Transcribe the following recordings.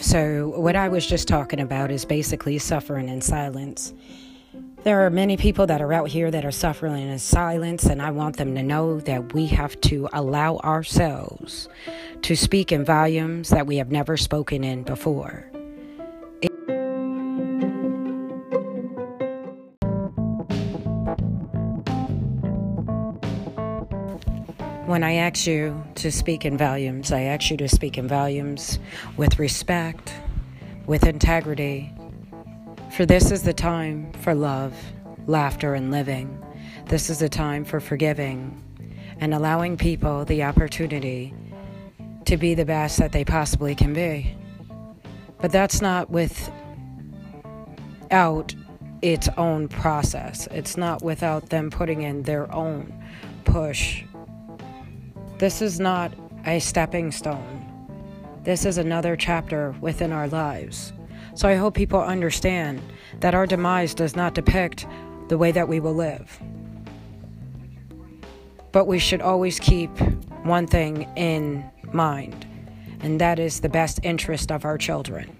So, what I was just talking about is basically suffering in silence. There are many people that are out here that are suffering in silence, and I want them to know that we have to allow ourselves to speak in volumes that we have never spoken in before. When I ask you to speak in volumes, I ask you to speak in volumes with respect, with integrity. For this is the time for love, laughter, and living. This is the time for forgiving and allowing people the opportunity to be the best that they possibly can be. But that's not without its own process. It's not without them putting in their own push this is not a stepping stone. This is another chapter within our lives. So I hope people understand that our demise does not depict the way that we will live. But we should always keep one thing in mind, and that is the best interest of our children.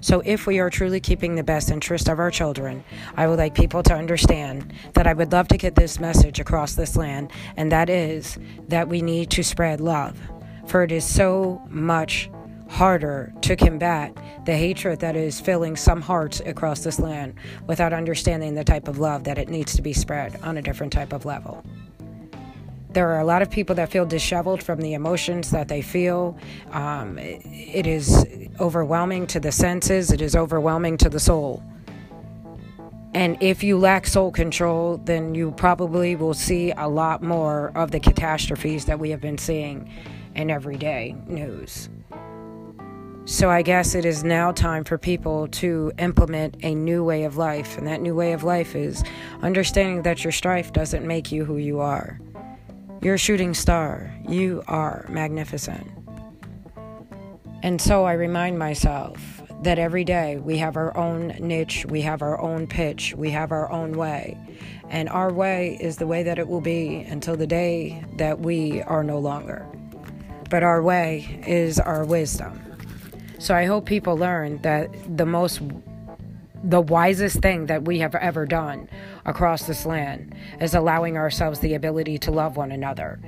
So, if we are truly keeping the best interest of our children, I would like people to understand that I would love to get this message across this land, and that is that we need to spread love. For it is so much harder to combat the hatred that is filling some hearts across this land without understanding the type of love that it needs to be spread on a different type of level. There are a lot of people that feel disheveled from the emotions that they feel. Um, it is overwhelming to the senses, it is overwhelming to the soul. And if you lack soul control, then you probably will see a lot more of the catastrophes that we have been seeing in everyday news. So I guess it is now time for people to implement a new way of life. And that new way of life is understanding that your strife doesn't make you who you are. You're a shooting star. You are magnificent. And so I remind myself that every day we have our own niche, we have our own pitch, we have our own way. And our way is the way that it will be until the day that we are no longer. But our way is our wisdom. So I hope people learn that the most the wisest thing that we have ever done across this land is allowing ourselves the ability to love one another.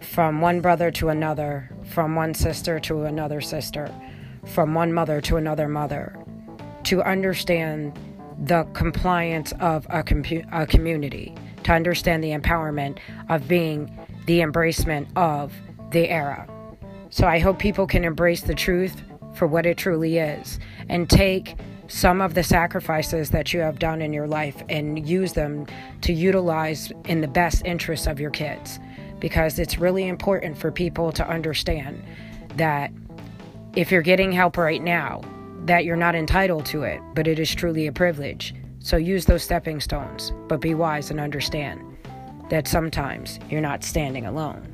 From one brother to another, from one sister to another sister, from one mother to another mother, to understand the compliance of a, a community, to understand the empowerment of being the embracement of the era. So I hope people can embrace the truth for what it truly is and take some of the sacrifices that you have done in your life and use them to utilize in the best interests of your kids. Because it's really important for people to understand that if you're getting help right now, that you're not entitled to it, but it is truly a privilege. So use those stepping stones, but be wise and understand that sometimes you're not standing alone.